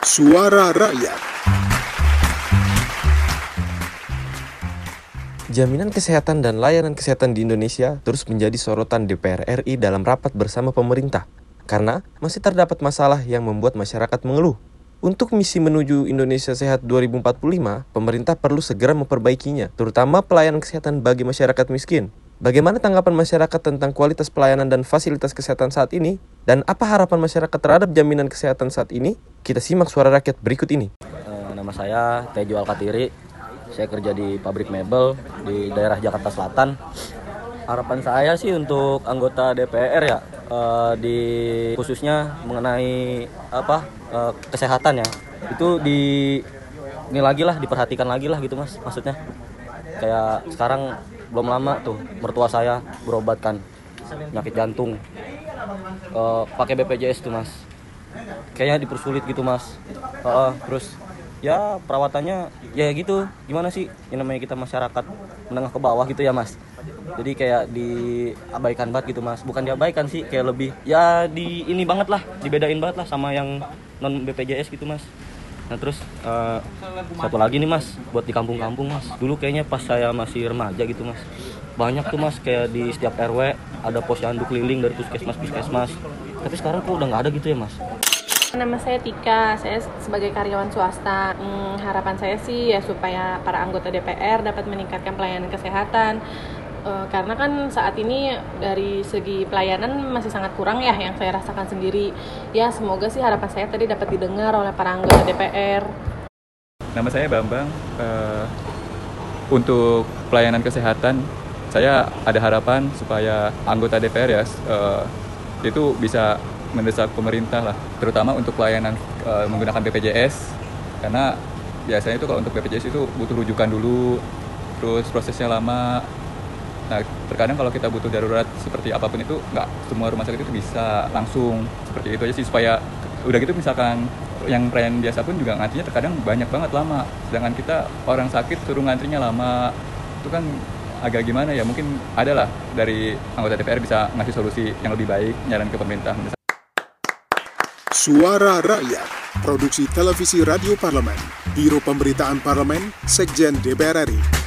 Suara Rakyat. Jaminan kesehatan dan layanan kesehatan di Indonesia terus menjadi sorotan DPR RI dalam rapat bersama pemerintah. Karena masih terdapat masalah yang membuat masyarakat mengeluh. Untuk misi menuju Indonesia Sehat 2045, pemerintah perlu segera memperbaikinya, terutama pelayanan kesehatan bagi masyarakat miskin. Bagaimana tanggapan masyarakat tentang kualitas pelayanan dan fasilitas kesehatan saat ini? Dan apa harapan masyarakat terhadap jaminan kesehatan saat ini? Kita simak suara rakyat berikut ini. Eh, nama saya Tejo Alkatiri. Saya kerja di pabrik mebel di daerah Jakarta Selatan. Harapan saya sih untuk anggota DPR ya eh, di khususnya mengenai apa eh, kesehatan ya itu di ini lagi lah diperhatikan lagi lah gitu mas maksudnya kayak sekarang belum lama tuh mertua saya berobatkan penyakit jantung uh, pakai BPJS tuh mas kayaknya dipersulit gitu mas. Uh, terus ya perawatannya ya gitu. Gimana sih yang namanya kita masyarakat menengah ke bawah gitu ya mas? Jadi kayak diabaikan banget gitu mas. Bukan diabaikan sih kayak lebih ya di ini banget lah dibedain banget lah sama yang non BPJS gitu mas. Nah terus uh, satu lagi nih mas, buat di kampung-kampung mas. Dulu kayaknya pas saya masih remaja gitu mas, banyak tuh mas kayak di setiap RW ada posyandu keliling dari puskesmas puskesmas. Tapi sekarang kok udah nggak ada gitu ya mas? Nama saya Tika, saya sebagai karyawan swasta. Hmm, harapan saya sih ya supaya para anggota DPR dapat meningkatkan pelayanan kesehatan, Uh, karena kan saat ini dari segi pelayanan masih sangat kurang ya yang saya rasakan sendiri. Ya semoga sih harapan saya tadi dapat didengar oleh para anggota DPR. Nama saya Bambang. Uh, untuk pelayanan kesehatan, saya ada harapan supaya anggota DPR ya uh, itu bisa mendesak pemerintah lah, terutama untuk pelayanan uh, menggunakan BPJS, karena biasanya itu kalau untuk BPJS itu butuh rujukan dulu, terus prosesnya lama, Nah, terkadang kalau kita butuh darurat seperti apa pun itu, nggak semua rumah sakit itu bisa langsung. Seperti itu aja sih supaya udah gitu misalkan yang pelayan biasa pun juga ngantrinya terkadang banyak banget lama. Sedangkan kita orang sakit suruh ngantrinya lama, itu kan agak gimana ya? Mungkin adalah dari anggota DPR bisa ngasih solusi yang lebih baik, nyaran ke pemerintah. Suara Rakyat, produksi televisi radio parlemen, Biro Pemberitaan Parlemen, Sekjen DPR RI.